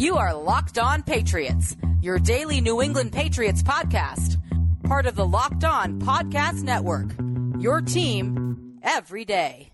You are Locked On Patriots, your daily New England Patriots podcast, part of the Locked On Podcast Network. Your team every day.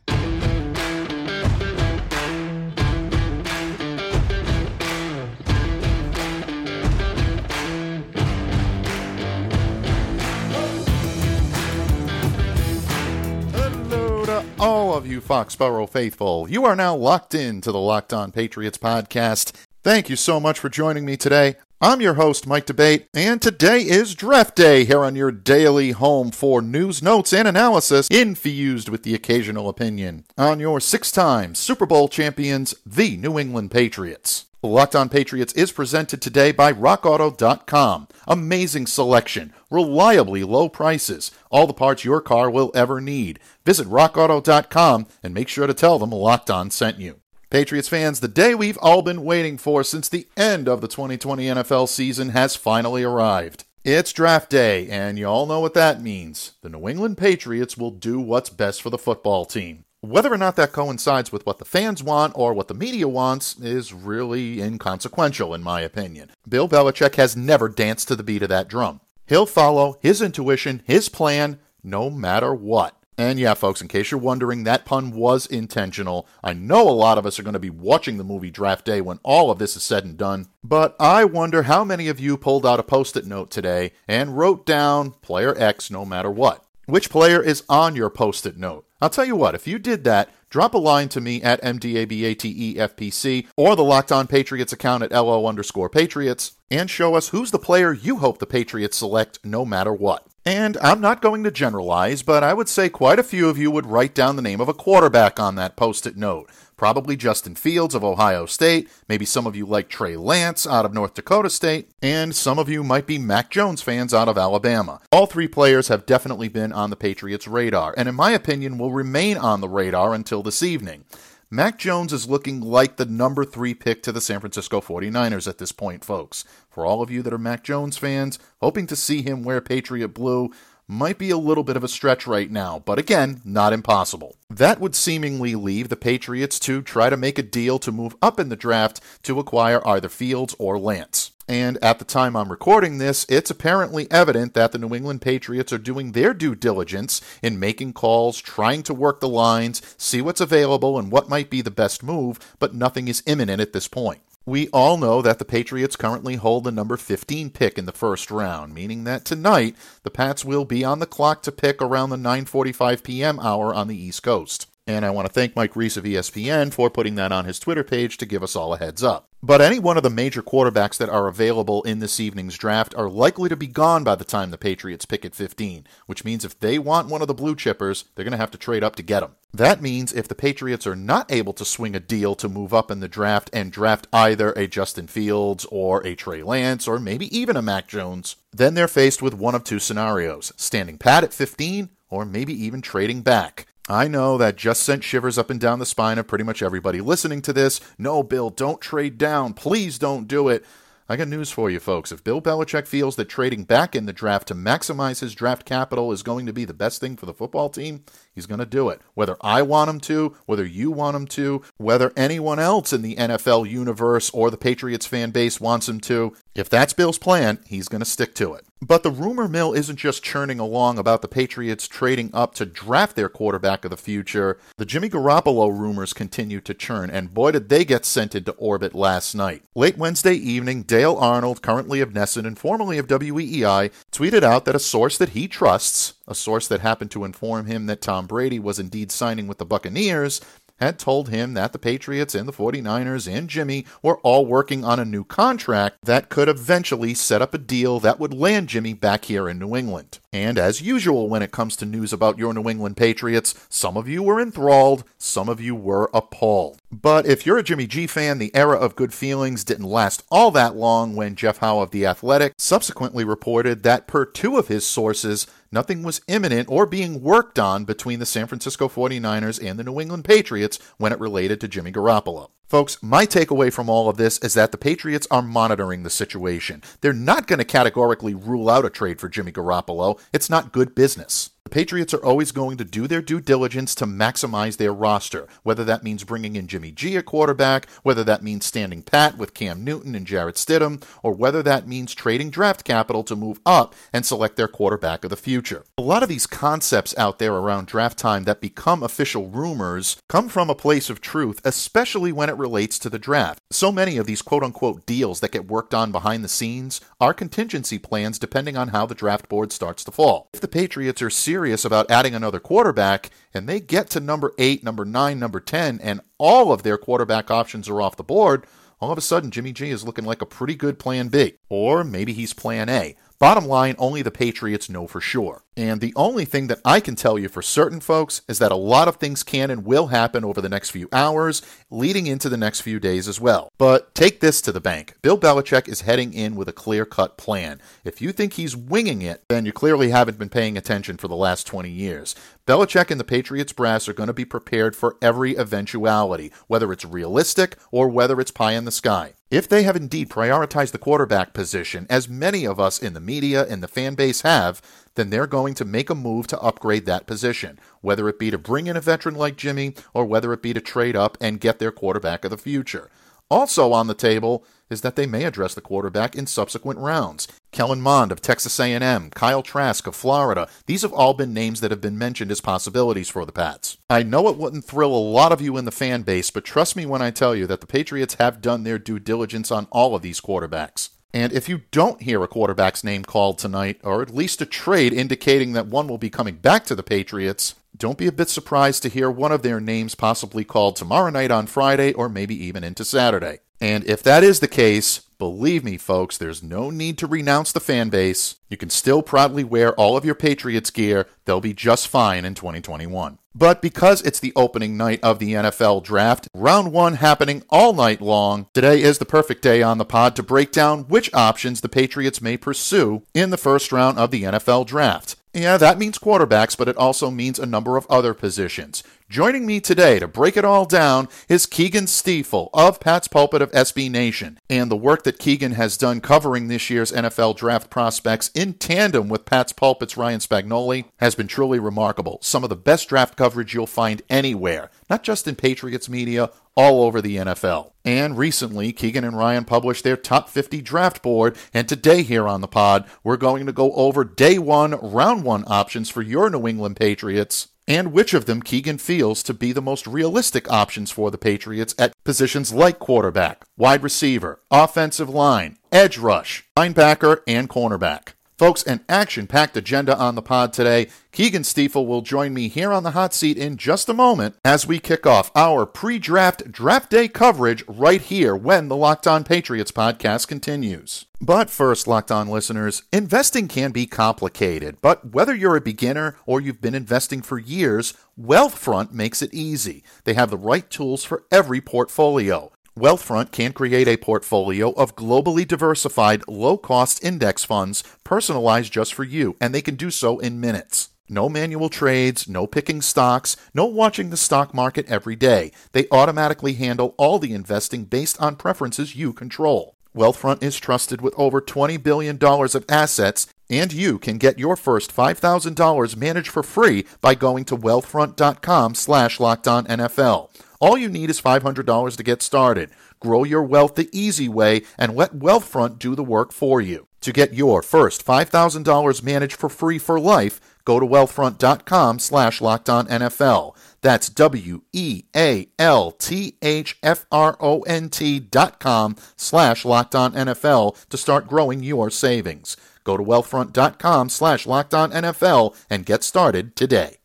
All of you Foxborough faithful. You are now locked in to the Locked On Patriots podcast. Thank you so much for joining me today. I'm your host, Mike D'Abate, and today is draft day here on your daily home for news, notes, and analysis infused with the occasional opinion on your six time Super Bowl champions, the New England Patriots. Locked On Patriots is presented today by RockAuto.com. Amazing selection, reliably low prices, all the parts your car will ever need. Visit RockAuto.com and make sure to tell them Locked On sent you. Patriots fans, the day we've all been waiting for since the end of the 2020 NFL season has finally arrived. It's draft day, and you all know what that means. The New England Patriots will do what's best for the football team. Whether or not that coincides with what the fans want or what the media wants is really inconsequential, in my opinion. Bill Belichick has never danced to the beat of that drum. He'll follow his intuition, his plan, no matter what. And yeah, folks, in case you're wondering, that pun was intentional. I know a lot of us are going to be watching the movie Draft Day when all of this is said and done, but I wonder how many of you pulled out a post it note today and wrote down player X no matter what. Which player is on your post it note? I'll tell you what, if you did that, drop a line to me at MDABATEFPC or the Locked On Patriots account at LO underscore Patriots and show us who's the player you hope the Patriots select no matter what. And I'm not going to generalize, but I would say quite a few of you would write down the name of a quarterback on that post it note. Probably Justin Fields of Ohio State, maybe some of you like Trey Lance out of North Dakota State, and some of you might be Mac Jones fans out of Alabama. All three players have definitely been on the Patriots' radar, and in my opinion, will remain on the radar until this evening. Mac Jones is looking like the number three pick to the San Francisco 49ers at this point, folks. For all of you that are Mac Jones fans, hoping to see him wear Patriot blue might be a little bit of a stretch right now, but again, not impossible. That would seemingly leave the Patriots to try to make a deal to move up in the draft to acquire either Fields or Lance. And at the time I'm recording this, it's apparently evident that the New England Patriots are doing their due diligence in making calls, trying to work the lines, see what's available and what might be the best move, but nothing is imminent at this point. We all know that the Patriots currently hold the number 15 pick in the first round, meaning that tonight the Pats will be on the clock to pick around the 9:45 p.m. hour on the East Coast. And I want to thank Mike Reiss of ESPN for putting that on his Twitter page to give us all a heads up. But any one of the major quarterbacks that are available in this evening's draft are likely to be gone by the time the Patriots pick at 15, which means if they want one of the blue chippers, they're going to have to trade up to get him. That means if the Patriots are not able to swing a deal to move up in the draft and draft either a Justin Fields or a Trey Lance or maybe even a Mac Jones, then they're faced with one of two scenarios standing pat at 15 or maybe even trading back. I know that just sent shivers up and down the spine of pretty much everybody listening to this. No, Bill, don't trade down. Please don't do it. I got news for you, folks. If Bill Belichick feels that trading back in the draft to maximize his draft capital is going to be the best thing for the football team, he's going to do it. Whether I want him to, whether you want him to, whether anyone else in the NFL universe or the Patriots fan base wants him to, if that's Bill's plan, he's going to stick to it. But the rumor mill isn't just churning along about the Patriots trading up to draft their quarterback of the future. The Jimmy Garoppolo rumors continue to churn, and boy, did they get sent into orbit last night. Late Wednesday evening, Dale Arnold, currently of NESN and formerly of WEEI, tweeted out that a source that he trusts, a source that happened to inform him that Tom Brady was indeed signing with the Buccaneers, had told him that the Patriots and the 49ers and Jimmy were all working on a new contract that could eventually set up a deal that would land Jimmy back here in New England. And as usual, when it comes to news about your New England Patriots, some of you were enthralled, some of you were appalled. But if you're a Jimmy G fan, the era of good feelings didn't last all that long when Jeff Howe of The Athletic subsequently reported that, per two of his sources, nothing was imminent or being worked on between the San Francisco 49ers and the New England Patriots when it related to Jimmy Garoppolo. Folks, my takeaway from all of this is that the Patriots are monitoring the situation. They're not going to categorically rule out a trade for Jimmy Garoppolo. It's not good business. The Patriots are always going to do their due diligence to maximize their roster, whether that means bringing in Jimmy G at quarterback, whether that means standing pat with Cam Newton and Jarrett Stidham, or whether that means trading draft capital to move up and select their quarterback of the future. A lot of these concepts out there around draft time that become official rumors come from a place of truth, especially when it relates to the draft. So many of these quote unquote deals that get worked on behind the scenes are contingency plans depending on how the draft board starts to fall. If the Patriots are serious about adding another quarterback and they get to number 8, number 9, number 10 and all of their quarterback options are off the board, all of a sudden Jimmy G is looking like a pretty good plan B. Or maybe he's plan A. Bottom line, only the Patriots know for sure. And the only thing that I can tell you for certain, folks, is that a lot of things can and will happen over the next few hours, leading into the next few days as well. But take this to the bank Bill Belichick is heading in with a clear cut plan. If you think he's winging it, then you clearly haven't been paying attention for the last 20 years. Belichick and the Patriots brass are going to be prepared for every eventuality, whether it's realistic or whether it's pie in the sky. If they have indeed prioritized the quarterback position, as many of us in the media and the fan base have, then they're going to make a move to upgrade that position, whether it be to bring in a veteran like Jimmy or whether it be to trade up and get their quarterback of the future. Also on the table is that they may address the quarterback in subsequent rounds. Kellen Mond of Texas A&M, Kyle Trask of Florida, these have all been names that have been mentioned as possibilities for the Pats. I know it wouldn't thrill a lot of you in the fan base, but trust me when I tell you that the Patriots have done their due diligence on all of these quarterbacks. And if you don't hear a quarterback's name called tonight, or at least a trade indicating that one will be coming back to the Patriots, don't be a bit surprised to hear one of their names possibly called tomorrow night on Friday or maybe even into Saturday. And if that is the case, believe me, folks, there's no need to renounce the fan base. You can still proudly wear all of your Patriots gear. They'll be just fine in 2021. But because it's the opening night of the NFL draft, round one happening all night long, today is the perfect day on the pod to break down which options the Patriots may pursue in the first round of the NFL draft. Yeah, that means quarterbacks, but it also means a number of other positions. Joining me today to break it all down is Keagan Stiefel of Pat's Pulpit of SB Nation. And the work that Keagan has done covering this year's NFL draft prospects in tandem with Pat's Pulpit's Ryan Spagnoli has been truly remarkable. Some of the best draft coverage you'll find anywhere, not just in Patriots media, all over the NFL. And recently, Keagan and Ryan published their top 50 draft board, and today here on the pod, we're going to go over day one, round one options for your New England Patriots and which of them Keagan feels to be the most realistic options for the Patriots at positions like quarterback, wide receiver, offensive line, edge rush, linebacker, and cornerback. Folks, an action packed agenda on the pod today. Keagan Stiefel will join me here on the hot seat in just a moment as we kick off our pre draft draft day coverage right here when the Locked On Patriots podcast continues. But first, Locked On listeners, investing can be complicated, but whether you're a beginner or you've been investing for years, Wealthfront makes it easy. They have the right tools for every portfolio. Wealthfront can create a portfolio of globally diversified, low cost index funds personalized just for you, and they can do so in minutes. No manual trades, no picking stocks, no watching the stock market every day. They automatically handle all the investing based on preferences you control. Wealthfront is trusted with over $20 billion of assets, and you can get your first $5,000 managed for free by going to wealthfront.com slash NFL. All you need is $500 to get started. Grow your wealth the easy way and let Wealthfront do the work for you. To get your first $5,000 managed for free for life, go to wealthfront.com slash NFL. That's W-E-A-L-T-H-F-R-O-N-T dot com slash NFL to start growing your savings. Go to wealthfront.com slash NFL and get started today.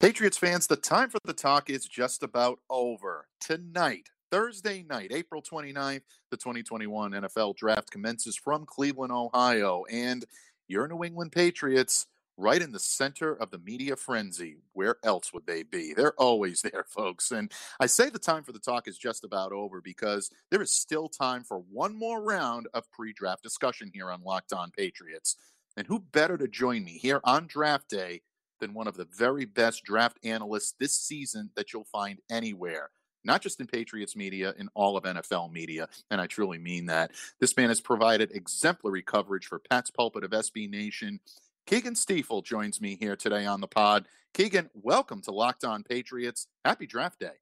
Patriots fans, the time for the talk is just about over. Tonight, Thursday night, April 29th, the 2021 NFL Draft commences from Cleveland, Ohio. And your New England Patriots, right in the center of the media frenzy. Where else would they be? They're always there, folks. And I say the time for the talk is just about over because there is still time for one more round of pre draft discussion here on Locked On Patriots. And who better to join me here on draft day than one of the very best draft analysts this season that you'll find anywhere. Not just in Patriots media, in all of NFL media. And I truly mean that. This man has provided exemplary coverage for Pat's Pulpit of SB Nation Keagan Stiefel joins me here today on the pod. Keagan, welcome to Locked On Patriots. Happy draft day.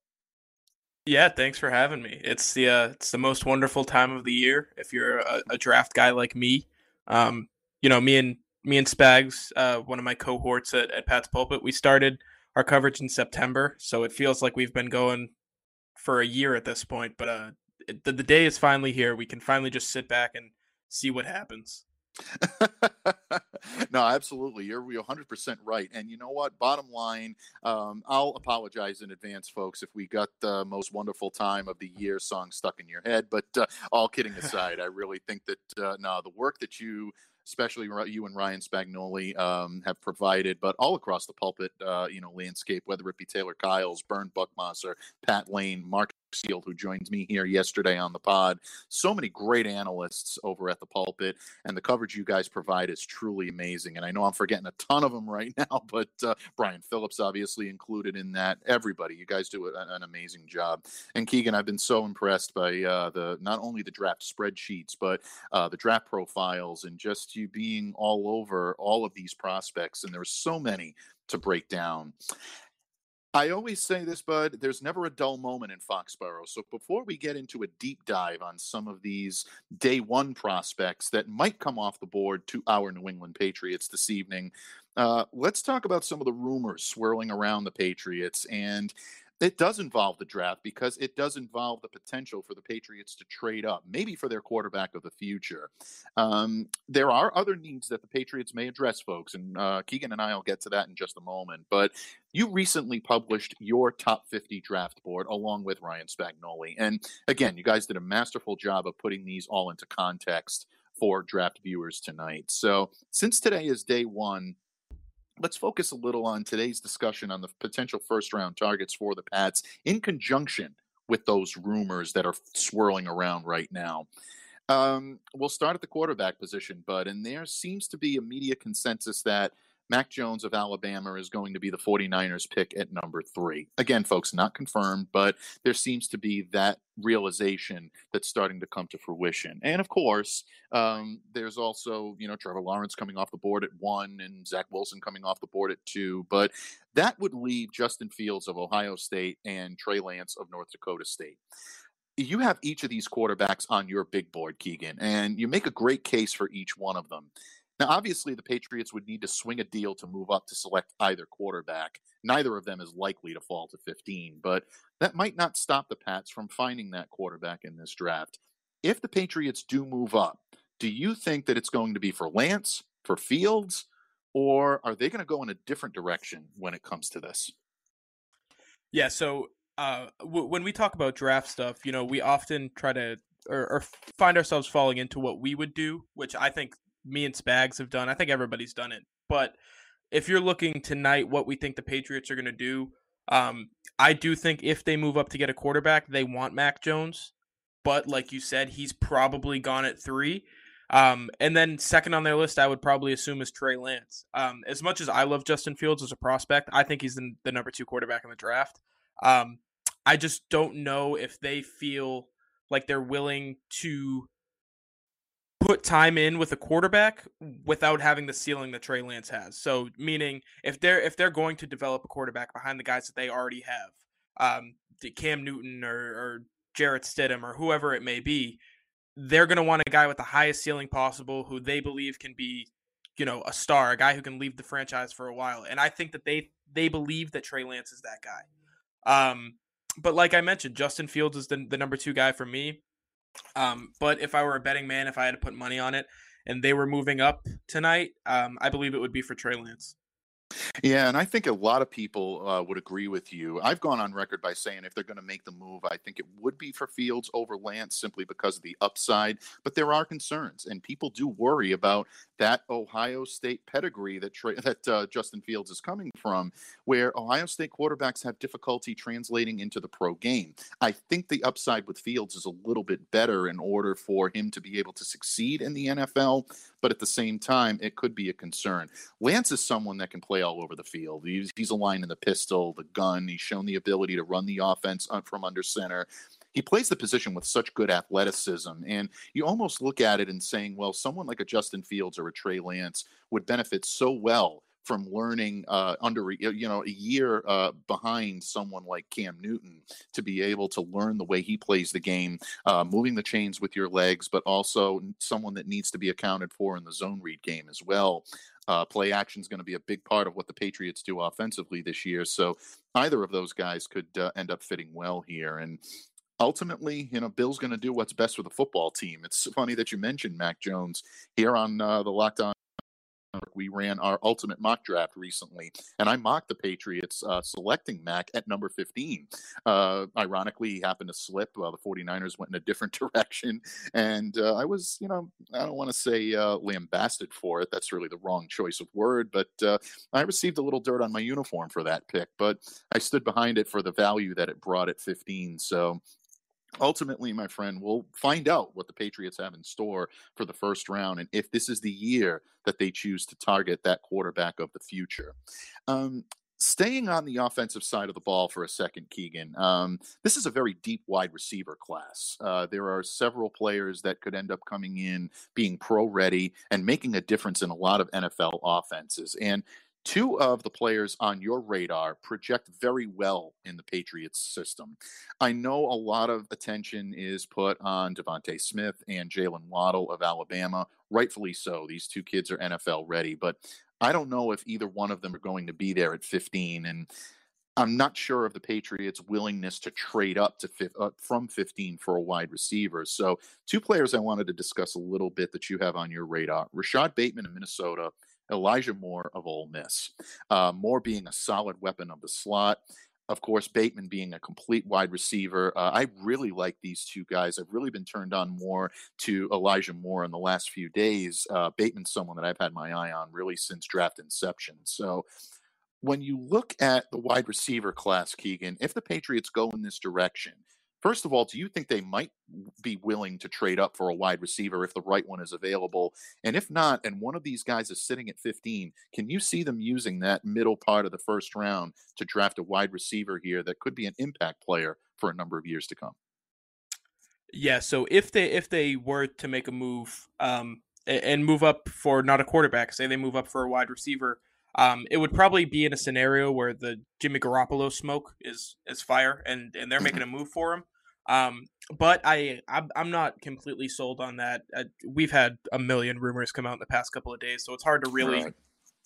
Yeah, thanks for having me. It's the uh, it's the most wonderful time of the year if you're a, a draft guy like me. Um, you know, me and me and Spags, uh, one of my cohorts at, at Pat's Pulpit, we started our coverage in September, so it feels like we've been going for a year at this point. But uh, it, the, the day is finally here. We can finally just sit back and see what happens. no, absolutely. You're 100% right. And you know what? Bottom line, um, I'll apologize in advance, folks, if we got the most wonderful time of the year song stuck in your head. But uh, all kidding aside, I really think that, uh, no, the work that you especially you and Ryan Spagnoli um, have provided, but all across the pulpit, uh, you know, landscape, whether it be Taylor Kyles, Bernd Buchmasser, Pat Lane, Mark Seald, who joins me here yesterday on the pod. So many great analysts over at the pulpit, and the coverage you guys provide is truly amazing. And I know I'm forgetting a ton of them right now, but uh, Brian Phillips obviously included in that. Everybody, you guys do an amazing job. And Keagan, I've been so impressed by uh, the not only the draft spreadsheets, but uh, the draft profiles, and just you being all over all of these prospects. And there's so many to break down. I always say this, Bud, there's never a dull moment in Foxborough. So before we get into a deep dive on some of these day one prospects that might come off the board to our New England Patriots this evening, uh, let's talk about some of the rumors swirling around the Patriots. And it does involve the draft because it does involve the potential for the Patriots to trade up, maybe for their quarterback of the future. Um, there are other needs that the Patriots may address, folks, and uh, Keagan and I will get to that in just a moment. But you recently published your top 50 draft board along with Ryan Spagnoli. And again, you guys did a masterful job of putting these all into context for draft viewers tonight. So, since today is day one, let's focus a little on today's discussion on the potential first round targets for the Pats in conjunction with those rumors that are swirling around right now. Um, we'll start at the quarterback position, Bud, and there seems to be a media consensus that Mac Jones of Alabama is going to be the 49ers pick at number three. Again, folks, not confirmed, but there seems to be that realization that's starting to come to fruition. And of course, um, there's also, you know, Trevor Lawrence coming off the board at one and Zach Wilson coming off the board at two. But that would leave Justin Fields of Ohio State and Trey Lance of North Dakota State you have each of these quarterbacks on your big board, Keagan, and you make a great case for each one of them. Now, obviously, the Patriots would need to swing a deal to move up to select either quarterback. Neither of them is likely to fall to 15, but that might not stop the Pats from finding that quarterback in this draft. If the Patriots do move up, do you think that it's going to be for Lance, for Fields, or are they going to go in a different direction when it comes to this? Yeah, so uh, w- when we talk about draft stuff, you know, we often try to or, or, find ourselves falling into what we would do, which I think me and Spags have done. I think everybody's done it. But if you're looking tonight, what we think the Patriots are going to do, um, I do think if they move up to get a quarterback, they want Mac Jones. But like you said, he's probably gone at three. Um, and then second on their list, I would probably assume is Trey Lance. Um, as much as I love Justin Fields as a prospect, I think he's the, the number two quarterback in the draft. Um, I just don't know if they feel like they're willing to put time in with a quarterback without having the ceiling that Trey Lance has. So meaning if they're if they're going to develop a quarterback behind the guys that they already have, um, Cam Newton or, or Jarrett Stidham or whoever it may be, they're going to want a guy with the highest ceiling possible who they believe can be, you know, a star, a guy who can leave the franchise for a while. And I think that they they believe that Trey Lance is that guy. Um, but like I mentioned, Justin Fields is the, the number two guy for me. Um, but if I were a betting man, if I had to put money on it, and they were moving up tonight, um, I believe it would be for Trey Lance. Yeah, and I think a lot of people uh, would agree with you. I've gone on record by saying if they're going to make the move, I think it would be for Fields over Lance simply because of the upside. But there are concerns, and people do worry about that Ohio State pedigree that that uh, Justin Fields is coming from, where Ohio State quarterbacks have difficulty translating into the pro game. I think the upside with Fields is a little bit better in order for him to be able to succeed in the NFL, but at the same time, it could be a concern. Lance is someone that can play all over the field. He's, he's aligned in the pistol, the gun. He's shown the ability to run the offense uh, from under center. he plays the position with such good athleticism. And you almost look at it and saying, well, someone like a Justin Fields or a Trey Lance would benefit so well from learning uh, under you know a year uh, behind someone like Cam Newton to be able to learn the way he plays the game, uh, moving the chains with your legs, but also someone that needs to be accounted for in the zone read game as well. Uh, play action is going to be a big part of what the Patriots do offensively this year. So either of those guys could uh, end up fitting well here. And ultimately, you know, Bill's going to do what's best for the football team. It's funny that you mentioned Mac Jones here on uh, the Locked On we ran our ultimate mock draft recently, and I mocked the Patriots uh, selecting Mac at number 15. Uh, ironically, he happened to slip. Uh, the 49ers went in a different direction, and uh, I was, you know, I don't want to say uh, lambasted for it. That's really the wrong choice of word, but uh, I received a little dirt on my uniform for that pick, but I stood behind it for the value that it brought at 15. So ultimately, my friend, we'll find out what the Patriots have in store for the first round and if this is the year that they choose to target that quarterback of the future. Um, staying on the offensive side of the ball for a second, Keagan, um, this is a very deep wide receiver class. Uh, there are several players that could end up coming in, being pro ready, and making a difference in a lot of NFL offenses. And Two of the players on your radar project very well in the Patriots system. I know a lot of attention is put on DeVonta Smith and Jaylen Waddle of Alabama, rightfully so. These two kids are NFL ready, but I don't know if either one of them are going to be there at 15. And I'm not sure of the Patriots' willingness to trade up to uh, from 15 for a wide receiver. So, two players I wanted to discuss a little bit that you have on your radar: Rashod Bateman of Minnesota Elijah Moore of Ole Miss. Uh, Moore being a solid weapon of the slot. Of course, Bateman being a complete wide receiver. Uh, I really like these two guys. I've really been turned on more to Elijah Moore in the last few days. Uh, Bateman's someone that I've had my eye on really since draft inception. So when you look at the wide receiver class, Keagan, if the Patriots go in this direction, First of all, do you think they might be willing to trade up for a wide receiver if the right one is available? And if not, and one of these guys is sitting at 15, can you see them using that middle part of the first round to draft a wide receiver here that could be an impact player for a number of years to come? Yeah, so if they if they were to make a move um, and move up for not a quarterback, say they move up for a wide receiver, um, it would probably be in a scenario where the Jimmy Garoppolo smoke is is fire, and and they're making a move for him. Um, but I I'm, not completely sold on that. Uh, we've had a million rumors come out in the past couple of days, so it's hard to really right.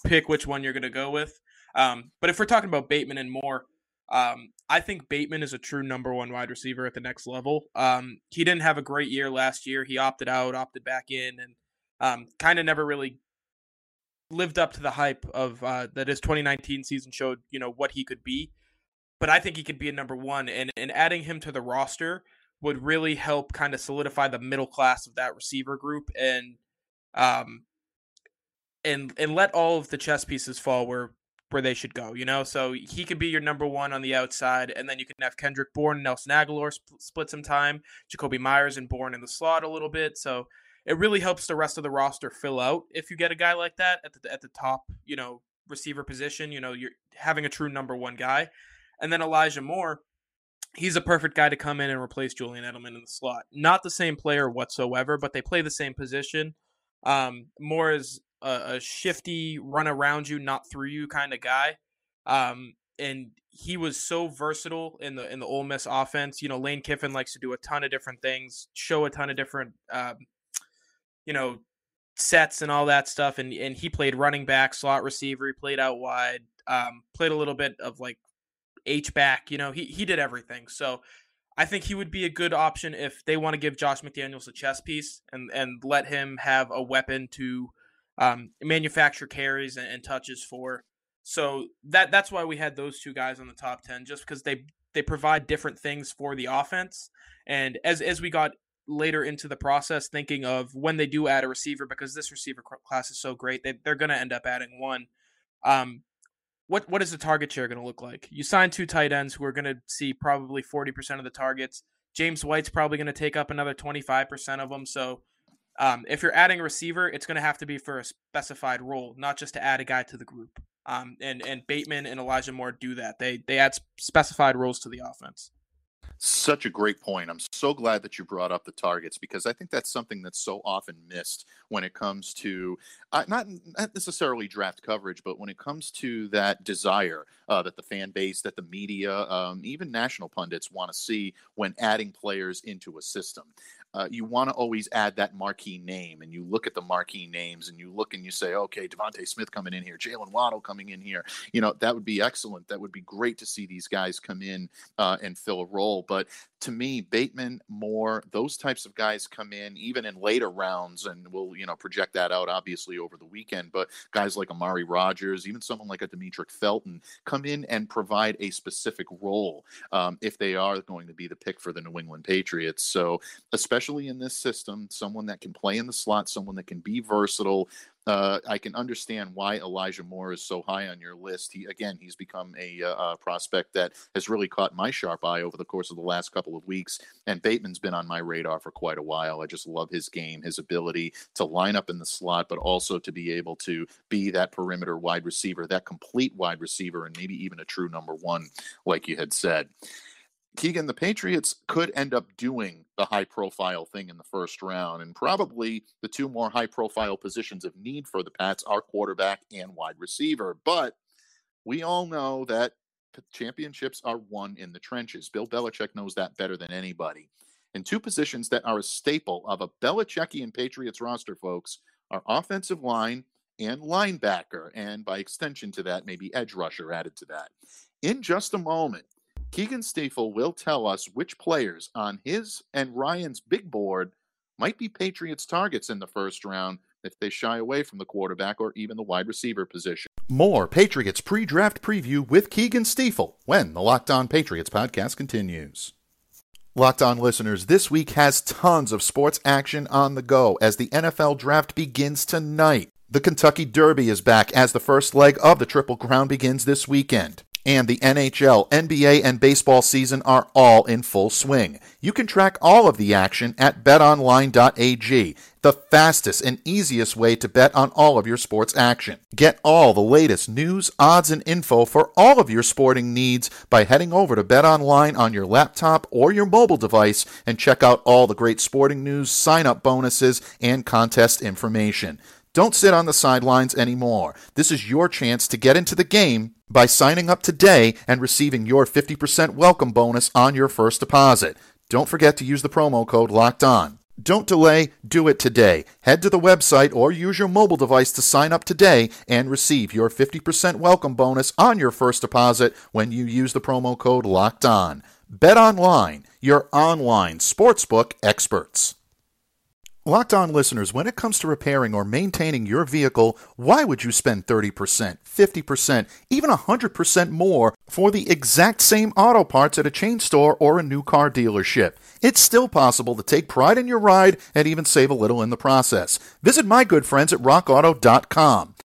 pick which one you're going to go with. Um, but if we're talking about Bateman and Moore, um, I think Bateman is a true number one wide receiver at the next level. Um, he didn't have a great year last year. He opted out, opted back in, and um, kind of never really lived up to the hype of uh, that his 2019 season showed. You know what he could be but I think he could be a number one, and and adding him to the roster would really help kind of solidify the middle class of that receiver group, and um, and and let all of the chess pieces fall where where they should go. You know, so he could be your number one on the outside, and then you can have Kendrick Bourne Nelson Agholor sp- split some time, Jakobi Meyers and Bourne in the slot a little bit. So it really helps the rest of the roster fill out if you get a guy like that at the at the top, you know, receiver position. You know, you're having a true number one guy. And then Elijah Moore, he's a perfect guy to come in and replace Julian Edelman in the slot. Not the same player whatsoever, but they play the same position. Um, Moore is a, a, shifty, run around you, not through you kind of guy. Um, and he was so versatile in the in the Ole Miss offense. You know, Lane Kiffin likes to do a ton of different things, show a ton of different, um, you know, sets and all that stuff. And and he played running back, slot receiver. He played out wide. Um, played a little bit of like H back. You know, he he did everything. So I think he would be a good option if they want to give Josh McDaniels a chess piece and and let him have a weapon to um, manufacture carries and, and, touches for. So that that's why we had those two guys on the top ten, just because they they provide different things for the offense. And as as we got later into the process, thinking of when they do add a receiver, because this receiver class is so great, they they're going to end up adding one. Um, what what is the target share going to look like? You sign two tight ends who are going to see probably 40% of the targets. James White's probably going to take up another 25% of them. So um, if you're adding a receiver, it's going to have to be for a specified role, not just to add a guy to the group. Um, and and Bateman and Elijah Moore do that. They they add specified roles to the offense. Such a great point. I'm so glad that you brought up the targets because I think that's something that's so often missed when it comes to uh, not, not necessarily draft coverage, but when it comes to that desire uh, that the fan base, that the media, um, even national pundits want to see when adding players into a system uh, you want to always add that marquee name, and you look at the marquee names, and you look and you say, okay, DeVonta Smith coming in here, Jaylen Waddle coming in here. You know that would be excellent. That would be great to see these guys come in uh, and fill a role. But to me, Bateman, Moore, those types of guys come in even in later rounds, and we'll you know project that out obviously over the weekend. But guys like Amari Rogers, even someone like a Demetric Felton, come in and provide a specific role um, if they are going to be the pick for the New England Patriots. So especially in this system, someone that can play in the slot, someone that can be versatile, uh, I can understand why Elijah Moore is so high on your list. He again, he's become a, uh, prospect that has really caught my sharp eye over the course of the last couple of weeks. And Bateman's been on my radar for quite a while. I just love his game, his ability to line up in the slot, but also to be able to be that perimeter wide receiver, that complete wide receiver, and maybe even a true number one, like you had said. Keagan, the Patriots could end up doing the high profile thing in the first round. And probably the two more high profile positions of need for the Pats are quarterback and wide receiver. But we all know that championships are won in the trenches. Bill Belichick knows that better than anybody. And two positions that are a staple of a Belichickian Patriots roster, folks, are offensive line and linebacker. And by extension to that, maybe edge rusher added to that. In just a moment, Keagan Stiefel will tell us which players on his and Ryan's big board might be Patriots targets in the first round if they shy away from the quarterback or even the wide receiver position. More Patriots pre draft preview with Keagan Stiefel when the Locked On Patriots podcast continues. Locked On listeners, this week has tons of sports action on the go as the NFL draft begins tonight. The Kentucky Derby is back as the first leg of the Triple Crown begins this weekend and the NHL, NBA, and baseball season are all in full swing. You can track all of the action at betonline.ag, the fastest and easiest way to bet on all of your sports action. Get all the latest news, odds, and info for all of your sporting needs by heading over to BetOnline on your laptop or your mobile device and check out all the great sporting news, sign up bonuses, and contest information. Don't sit on the sidelines anymore. This is your chance to get into the game by signing up today and receiving your 50% welcome bonus on your first deposit. Don't forget to use the promo code LOCKED ON. Don't delay, do it today. Head to the website or use your mobile device to sign up today and receive your 50% welcome bonus on your first deposit when you use the promo code LOCKED ON. Bet online, your online sportsbook experts. Locked on listeners, when it comes to repairing or maintaining your vehicle, why would you spend 30%, 50%, even 100% more for the exact same auto parts at a chain store or a new car dealership? It's still possible to take pride in your ride and even save a little in the process. Visit my good friends at rockauto.com.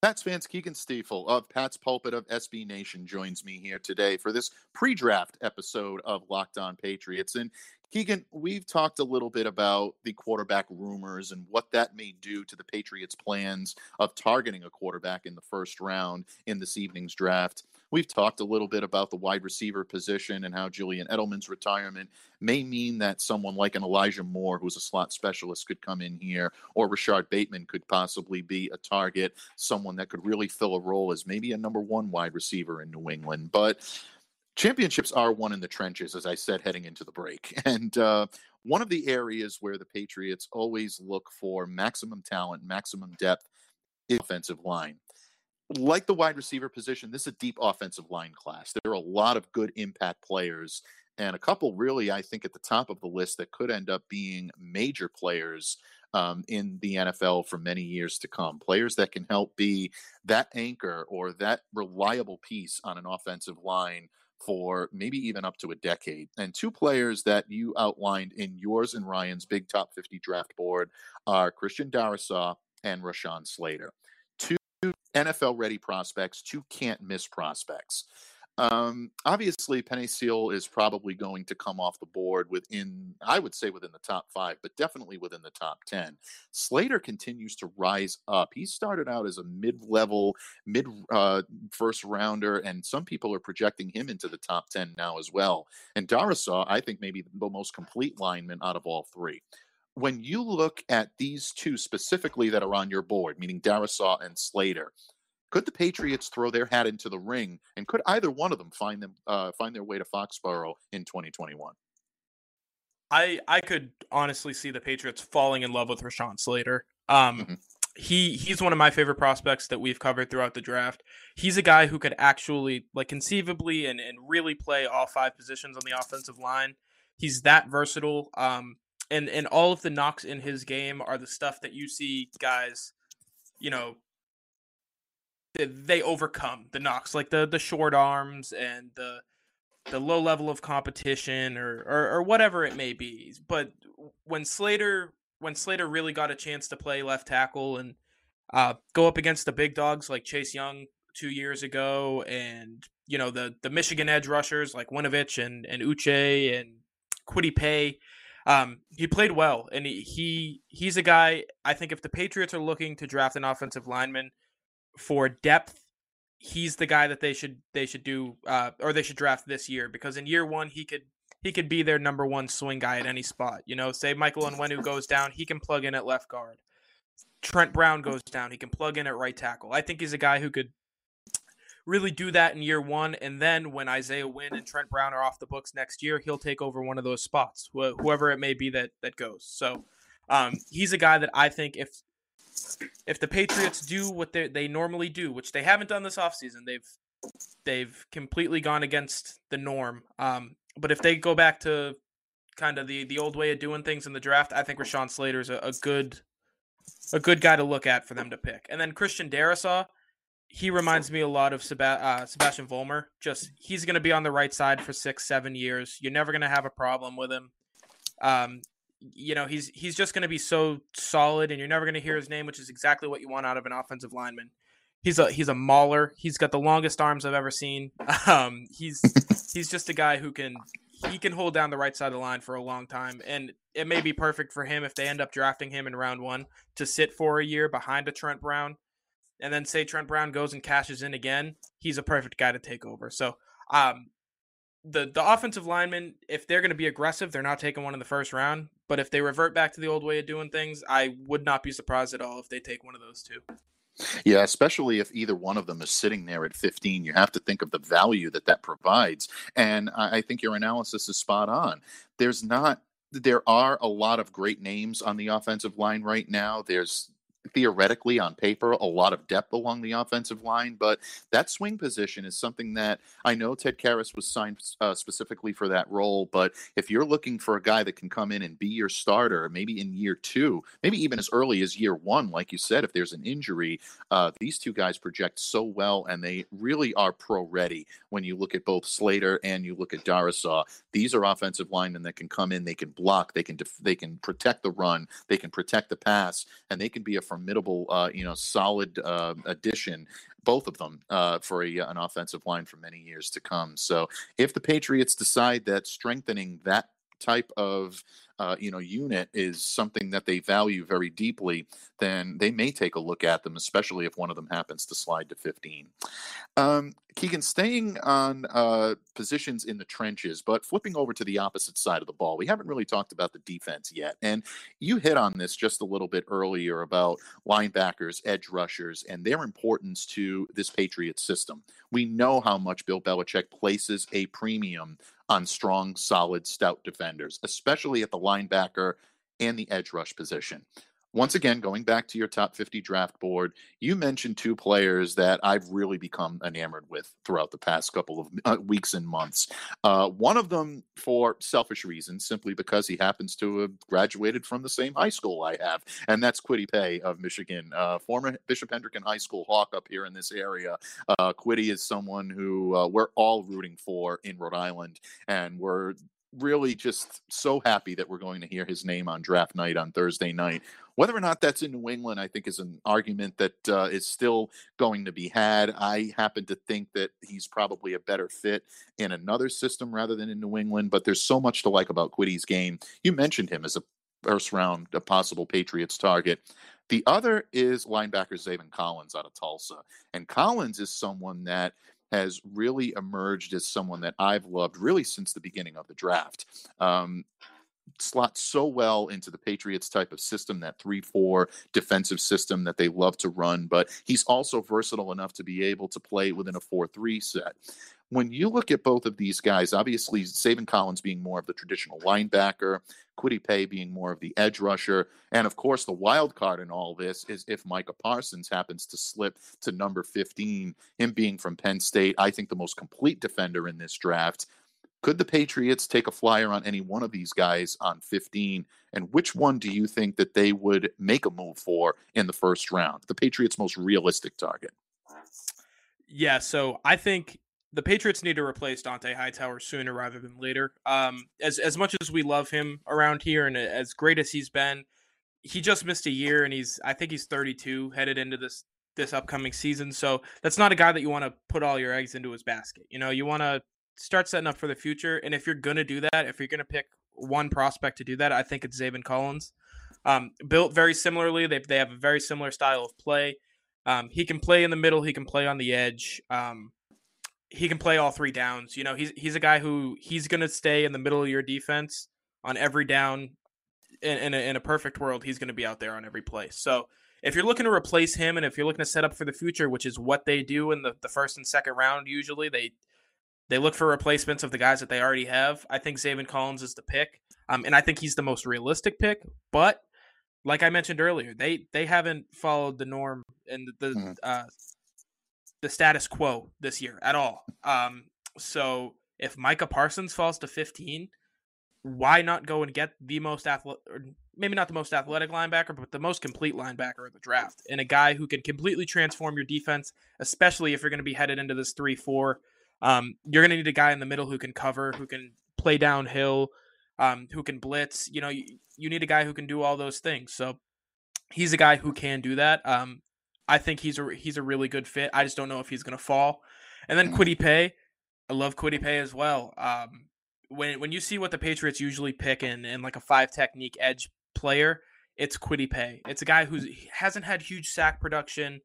Pats fans, Keagan Stiefel of Pat's Pulpit of SB Nation joins me here today for this pre draft episode of Locked On Patriots. And Keagan, we've talked a little bit about the quarterback rumors and what that may do to the Patriots' plans of targeting a quarterback in the first round in this evening's draft. We've talked a little bit about the wide receiver position and how Julian Edelman's retirement may mean that someone like an Elijah Moore, who's a slot specialist, could come in here, or Rashod Bateman could possibly be a target, someone that could really fill a role as maybe a number one wide receiver in New England. But championships are won in the trenches, as I said heading into the break. And uh, one of the areas where the Patriots always look for maximum talent, maximum depth, is offensive line. Like the wide receiver position, this is a deep offensive line class. There are a lot of good impact players, and a couple really, I think, at the top of the list that could end up being major players um, in the NFL for many years to come. Players that can help be that anchor or that reliable piece on an offensive line for maybe even up to a decade. And two players that you outlined in yours and Ryan's big top 50 draft board are Christian Darrisaw and Rashawn Slater. NFL ready prospects, two can't miss prospects. Um, obviously, Penei Sewell is probably going to come off the board within, I would say, within the top five, but definitely within the top 10. Slater continues to rise up. He started out as a mid level, mid uh, first rounder, and some people are projecting him into the top 10 now as well. And Darrisaw, I think, maybe the most complete lineman out of all three when you look at these two specifically that are on your board, meaning Darrisaw and Slater, could the Patriots throw their hat into the ring, and could either one of them find them uh, find their way to Foxborough in 2021? I I could honestly see the Patriots falling in love with Rashawn Slater. Um, mm-hmm. He he's one of my favorite prospects that we've covered throughout the draft. He's a guy who could actually, like, conceivably and, and really play all five positions on the offensive line. He's that versatile. Um, and and all of the knocks in his game are the stuff that you see guys, you know, they overcome the knocks like the the short arms and the the low level of competition or, or, or whatever it may be. But when Slater when Slater really got a chance to play left tackle and uh, go up against the big dogs like Chase Young two years ago, and you know the the Michigan edge rushers like Winovich and and Uche and Kwity Paye. Um, he played well, and he, he he's a guy. I think if the Patriots are looking to draft an offensive lineman, for depth, he's the guy that they should they should do uh, or they should draft this year because in year one he could he could be their number one swing guy at any spot. You know, say Michael Onwenu goes down, he can plug in at left guard. Trent Brown goes down, he can plug in at right tackle. I think he's a guy who could really do that in year one, and then when Isaiah Wynn and Trent Brown are off the books next year, he'll take over one of those spots, wh- whoever it may be that that goes. So. Um, he's a guy that I think if if the Patriots do what they they normally do, which they haven't done this offseason, they've they've completely gone against the norm. Um, but if they go back to kind of the the old way of doing things in the draft, I think Rashawn Slater is a, a good a good guy to look at for them to pick. And then Christian Darrisaw, he reminds me a lot of Seb- uh, Sebastian Vollmer. Just he's going to be on the right side for six, seven years. You're never going to have a problem with him. Um, you know he's he's just going to be so solid and you're never going to hear his name which is exactly what you want out of an offensive lineman he's a he's a mauler he's got the longest arms i've ever seen um he's he's just a guy who can he can hold down the right side of the line for a long time and it may be perfect for him if they end up drafting him in round one to sit for a year behind a trent brown and then say trent brown goes and cashes in again he's a perfect guy to take over so um the the offensive linemen, if they're going to be aggressive, they're not taking one in the first round. But if they revert back to the old way of doing things, I would not be surprised at all if they take one of those two. Yeah, especially if either one of them is sitting there at 15, you have to think of the value that that provides. And I think your analysis is spot on. There's not there are a lot of great names on the offensive line right now. There's theoretically on paper a lot of depth along the offensive line, but that swing position is something that I know Ted Karras was signed uh, specifically for that role. But if you're looking for a guy that can come in and be your starter, maybe in year two, maybe even as early as year one, like you said, if there's an injury, uh, these two guys project so well and they really are pro ready when you look at both Slater and you look at Darrisaw. These are offensive linemen that can come in, they can block, they can def- they can protect the run, they can protect the pass, and they can be a formidable, uh, you know, solid uh, addition, both of them, uh, for a, an offensive line for many years to come. So if the Patriots decide that strengthening that type of uh, you know unit is something that they value very deeply, then they may take a look at them, especially if one of them happens to slide to 15. Um, Keagan, staying on uh, positions in the trenches, but flipping over to the opposite side of the ball. We haven't really talked about the defense yet. And you hit on this just a little bit earlier about linebackers, edge rushers, and their importance to this Patriots system. We know how much Bill Belichick places a premium on strong, solid, stout defenders, especially at the linebacker and the edge rush position once again, going back to your top 50 draft board, you mentioned two players that I've really become enamored with throughout the past couple of uh, weeks and months. Uh, one of them for selfish reasons, simply because he happens to have graduated from the same high school I have, and that's Kwity Paye of Michigan, uh, former Bishop Hendricken High School Hawk up here in this area. Uh, Kwity is someone who uh, we're all rooting for in Rhode Island, and we're really just so happy that we're going to hear his name on draft night on Thursday night. Whether or not that's in New England, I think is an argument that uh, is still going to be had. I happen to think that he's probably a better fit in another system rather than in New England, but there's so much to like about Kwity's game. You mentioned him as a first round, a possible Patriots target. The other is linebacker Zaven Collins out of Tulsa. And Collins is someone that has really emerged as someone that I've loved really since the beginning of the draft. Um, slots so well into the Patriots type of system, that 3 4 defensive system that they love to run, but he's also versatile enough to be able to play within a 4 3 set when you look at both of these guys, obviously Zaven Collins being more of the traditional linebacker, Kwity Paye being more of the edge rusher, and of course the wild card in all this is if Micah Parsons happens to slip to number 15, him being from Penn State, I think the most complete defender in this draft. Could the Patriots take a flyer on any one of these guys on 15? And which one do you think that they would make a move for in the first round? The Patriots' most realistic target. Yeah, so I think the Patriots need to replace Dont'a Hightower sooner rather than later. Um, as as much as we love him around here and as great as he's been, he just missed a year and he's I think he's 32 headed into this this upcoming season. So that's not a guy that you want to put all your eggs into his basket. You know, you want to start setting up for the future. And if you're gonna do that, if you're gonna pick one prospect to do that, I think it's Zaven Collins. Um, built very similarly, they they have a very similar style of play. Um, he can play in the middle. He can play on the edge. Um, he can play all three downs. You know, he's he's a guy who he's going to stay in the middle of your defense on every down. In, in a, in a perfect world, he's going to be out there on every play. So if you're looking to replace him, and if you're looking to set up for the future, which is what they do in the, the first and second round, usually they they look for replacements of the guys that they already have. I think Zaven Collins is the pick, um, and I think he's the most realistic pick. But like I mentioned earlier, they they haven't followed the norm and the, mm-hmm. uh, the status quo this year at all. Um, so if Micah Parsons falls to 15, why not go and get the most athletic, maybe not the most athletic linebacker, but the most complete linebacker of the draft, and a guy who can completely transform your defense, especially if you're going to be headed into this three-four. Um, you're going to need a guy in the middle who can cover, who can play downhill, um, who can blitz. You know, you, you, need a guy who can do all those things. So he's a guy who can do that. Um, I think he's a he's a really good fit. I just don't know if he's gonna fall. And then Kwity Paye, I love Kwity Paye as well. Um, when when you see what the Patriots usually pick in in like a five technique edge player, it's Kwity Paye. It's a guy who hasn't had huge sack production,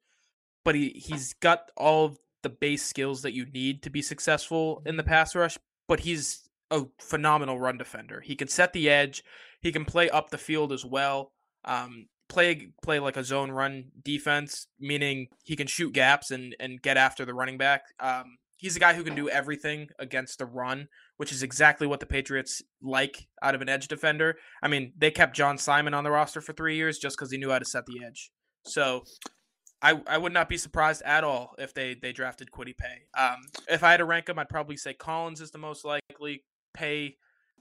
but he he's got all the base skills that you need to be successful in the pass rush. But he's a phenomenal run defender. He can set the edge. He can play up the field as well. Um, play play like a zone run defense, meaning he can shoot gaps and and get after the running back. Um, he's a guy who can do everything against the run, which is exactly what the Patriots like out of an edge defender. I mean, they kept John Simon on the roster for three years just because he knew how to set the edge. So. I, I would not be surprised at all if they, they drafted Kwity Paye. Um, if I had to rank them, I'd probably say Collins is the most likely, Paye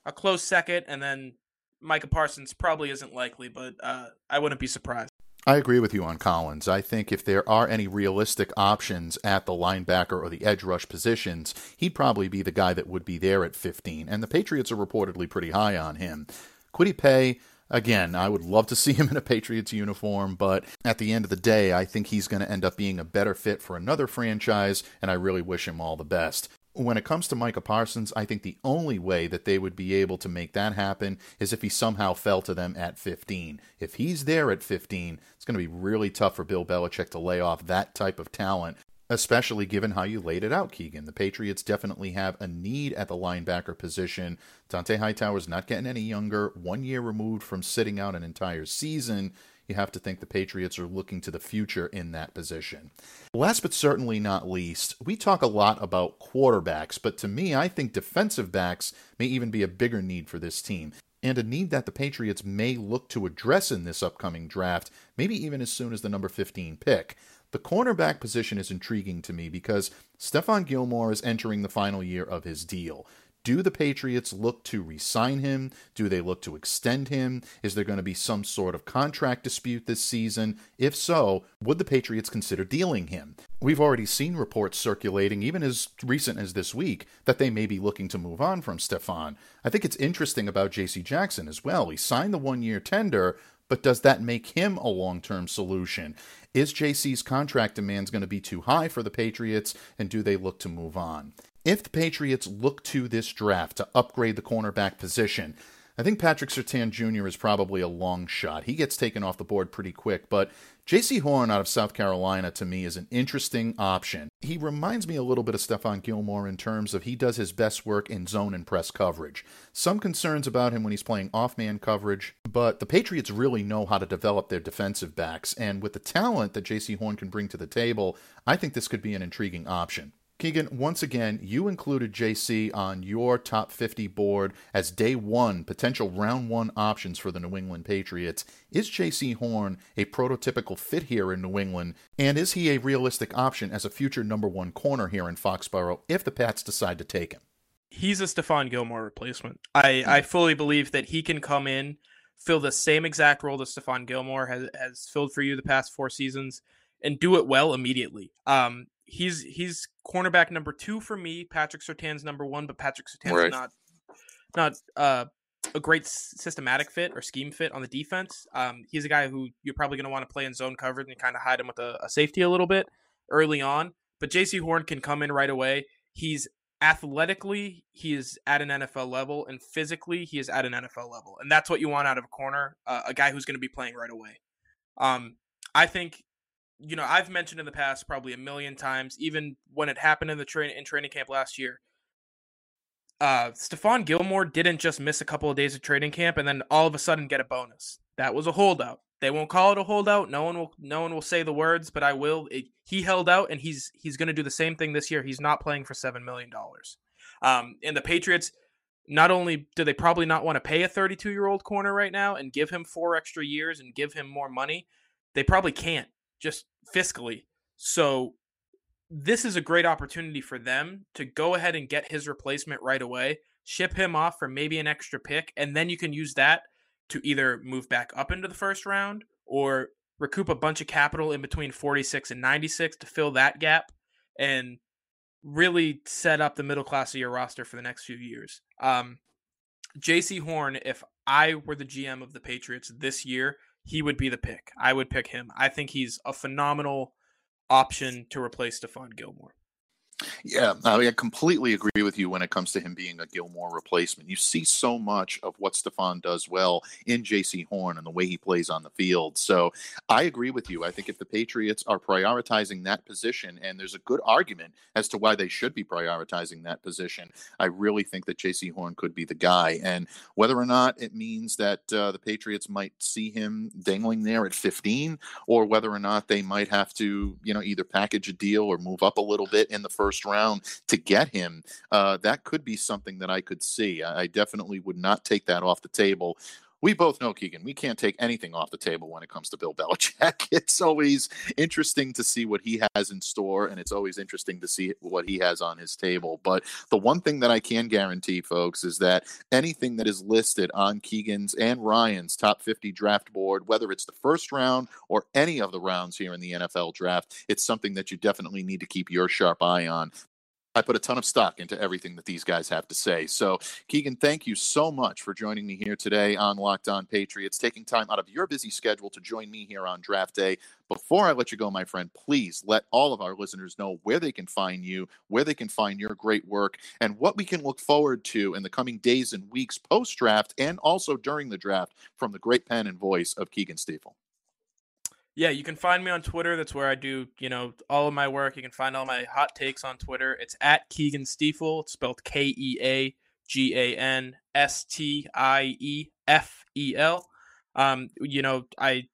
a close second, and then Micah Parsons probably isn't likely, but uh, I wouldn't be surprised. I agree with you on Collins. I think if there are any realistic options at the linebacker or the edge rush positions, he'd probably be the guy that would be there at 15. And the Patriots are reportedly pretty high on him. Kwity Paye, again, I would love to see him in a Patriots uniform, but at the end of the day, I think he's going to end up being a better fit for another franchise, and I really wish him all the best. When it comes to Micah Parsons, I think the only way that they would be able to make that happen is if he somehow fell to them at 15. If he's there at 15, it's going to be really tough for Bill Belichick to lay off that type of talent especially given how you laid it out, Keagan. The Patriots definitely have a need at the linebacker position. Dont'a Hightower's not getting any younger, one year removed from sitting out an entire season. You have to think the Patriots are looking to the future in that position. Last but certainly not least, we talk a lot about quarterbacks, but to me, I think defensive backs may even be a bigger need for this team and a need that the Patriots may look to address in this upcoming draft, maybe even as soon as the number 15 pick. The cornerback position is intriguing to me because Stephon Gilmore is entering the final year of his deal. Do the Patriots look to re sign him? Do they look to extend him? Is there going to be some sort of contract dispute this season? If so, would the Patriots consider dealing him? We've already seen reports circulating, even as recent as this week, that they may be looking to move on from Stephon. I think it's interesting about J.C. Jackson as well. He signed the one year tender, but does that make him a long term solution? Is JC's contract demands going to be too high for the Patriots, and do they look to move on? If the Patriots look to this draft to upgrade the cornerback position, I think Patrick Surtain Jr. is probably a long shot. He gets taken off the board pretty quick, but Jaycee Horn out of South Carolina to me is an interesting option. He reminds me a little bit of Stephon Gilmore in terms of he does his best work in zone and press coverage. Some concerns about him when he's playing off man coverage, but the Patriots really know how to develop their defensive backs, and with the talent that Jaycee Horn can bring to the table, I think this could be an intriguing option. Keagan, once again, you included Jaycee on your top 50 board as day one potential round one options for the New England Patriots. Is Jaycee Horn a prototypical fit here in New England? And is he a realistic option as a future number one corner here in Foxborough if the Pats decide to take him? He's a Stephon Gilmore replacement. I, I fully believe that he can come in, fill the same exact role that Stephon Gilmore has, has filled for you the past four seasons, and do it well immediately. Um, he's he's cornerback number two for me. Patrick Surtain's number one, but Patrick Surtain's right. not not uh, a great systematic fit or scheme fit on the defense. Um, he's a guy who you're probably going to want to play in zone coverage and kind of hide him with a, a safety a little bit early on. But Jaycee Horn can come in right away. He's athletically he is at an NFL level, and physically he is at an NFL level, and that's what you want out of a corner, uh, a guy who's going to be playing right away. Um, I think you know, I've mentioned in the past probably a million times, even when it happened in the train in training camp last year. Uh, Stephon Gilmore didn't just miss a couple of days of training camp and then all of a sudden get a bonus. That was a holdout. They won't call it a holdout. No one will. No one will say the words, but I will. It, he held out, and he's he's going to do the same thing this year. He's not playing for seven million dollars. Um, and the Patriots, not only do they probably not want to pay a 32 year old corner right now and give him four extra years and give him more money, they probably can't just fiscally. So this is a great opportunity for them to go ahead and get his replacement right away, ship him off for maybe an extra pick, and then you can use that to either move back up into the first round or recoup a bunch of capital in between 46 and 96 to fill that gap and really set up the middle class of your roster for the next few years. Um, Jaycee Horn, if I were the GM of the Patriots this year, he would be the pick. I would pick him. I think he's a phenomenal option to replace Stephon Gilmore. Yeah, I completely agree with you when it comes to him being a Gilmore replacement. You see so much of what Stephon does well in Jaycee Horn and the way he plays on the field. So I agree with you. I think if the Patriots are prioritizing that position, and there's a good argument as to why they should be prioritizing that position, I really think that Jaycee Horn could be the guy. And whether or not it means that uh, the Patriots might see him dangling there at 15, or whether or not they might have to, you know, either package a deal or move up a little bit in the first first round to get him, uh, that could be something that I could see. I, I definitely would not take that off the table we both know Keagan. We can't take anything off the table when it comes to Bill Belichick. It's always interesting to see what he has in store, and it's always interesting to see what he has on his table. But the one thing that I can guarantee, folks, is that anything that is listed on Keagan's and Ryan's top 50 draft board, whether it's the first round or any of the rounds here in the NFL draft, it's something that you definitely need to keep your sharp eye on I put a ton of stock into everything that these guys have to say. So, Keagan, thank you so much for joining me here today on Locked On Patriots, taking time out of your busy schedule to join me here on draft day. Before I let you go, my friend, please let all of our listeners know where they can find you, where they can find your great work, and what we can look forward to in the coming days and weeks post draft and also during the draft from the great pen and voice of Keagan Stiefel. Yeah, you can find me on Twitter. That's where I do, you know, all of my work. You can find all my hot takes on Twitter. It's at Keagan Stiefel. It's spelled K E A G A N S T I E F E L. Um, you know, I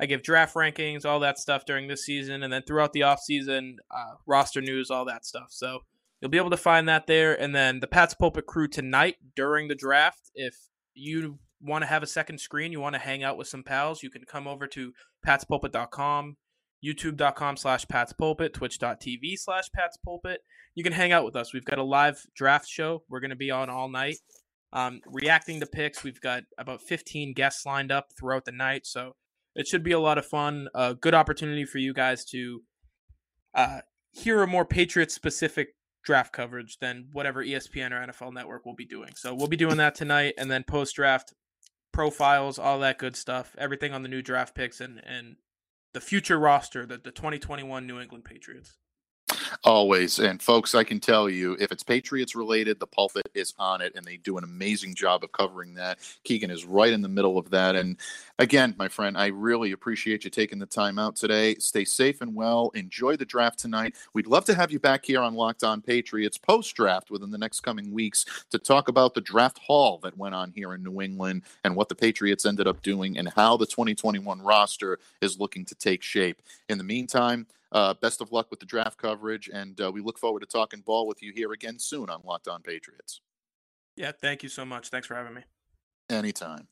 I give draft rankings, all that stuff during this season, and then throughout the off season, uh, roster news, all that stuff. So you'll be able to find that there. And then the Pat's Pulpit crew tonight during the draft. If you want to have a second screen, you want to hang out with some pals, you can come over to patspulpit.com, youtube.com slash patspulpit, twitch.tv slash patspulpit. You can hang out with us. We've got a live draft show. We're going to be on all night. Um, reacting to picks. We've got about 15 guests lined up throughout the night. So it should be a lot of fun. A good opportunity for you guys to uh, hear a more Patriots specific draft coverage than whatever ESPN or NFL network will be doing. So we'll be doing that tonight and then post draft profiles, all that good stuff, everything on the new draft picks and and the future roster, the, the 2021 New England Patriots. Always. And folks, I can tell you, if it's Patriots related, the pulpit is on it, and they do an amazing job of covering that. Keagan is right in the middle of that. And again, my friend, I really appreciate you taking the time out today. Stay safe and well. Enjoy the draft tonight. We'd love to have you back here on Locked On Patriots post draft within the next coming weeks to talk about the draft haul that went on here in New England and what the Patriots ended up doing and how the 2021 roster is looking to take shape. In the meantime, uh, best of luck with the draft coverage, and uh, we look forward to talking ball with you here again soon on Locked On Patriots. Yeah, thank you so much. Thanks for having me. Anytime.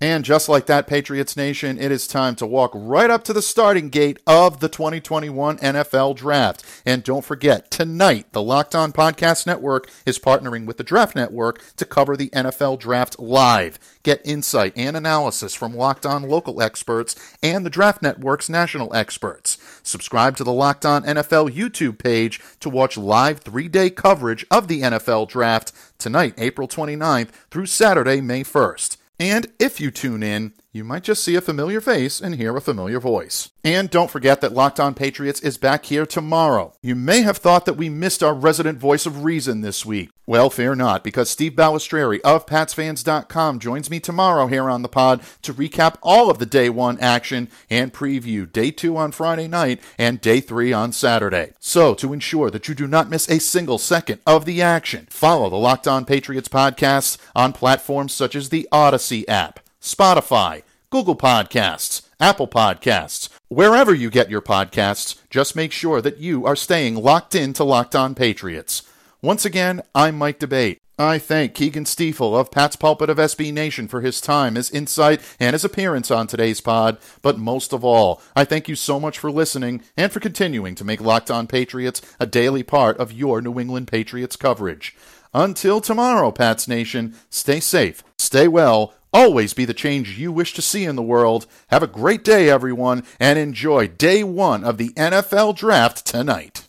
And just like that, Patriots Nation, it is time to walk right up to the starting gate of the 2021 NFL Draft. And don't forget, tonight, the Locked On Podcast Network is partnering with the Draft Network to cover the NFL Draft live. Get insight and analysis from Locked On local experts and the Draft Network's national experts. Subscribe to the Locked On NFL YouTube page to watch live three day coverage of the NFL Draft tonight, April 29th through Saturday, May 1st. And if you tune in, you might just see a familiar face and hear a familiar voice. And don't forget that Locked On Patriots is back here tomorrow. You may have thought that we missed our resident voice of reason this week. Well, fear not, because Steve Balestrieri of PatsFans.com joins me tomorrow here on the pod to recap all of the day one action and preview day two on Friday night and day three on Saturday. So, to ensure that you do not miss a single second of the action, follow the Locked On Patriots podcast on platforms such as the Audacy app, Spotify, Google Podcasts, Apple Podcasts, wherever you get your podcasts, just make sure that you are staying locked in to Locked On Patriots. Once again, I'm Mike D'Abate. I thank Keagan Stiefel of Pat's Pulpit of SB Nation for his time, his insight, and his appearance on today's pod. But most of all, I thank you so much for listening and for continuing to make Locked On Patriots a daily part of your New England Patriots coverage. Until tomorrow, Pats Nation, stay safe, stay well, Always be the change you wish to see in the world. Have a great day, everyone, and enjoy day one of the NFL Draft tonight.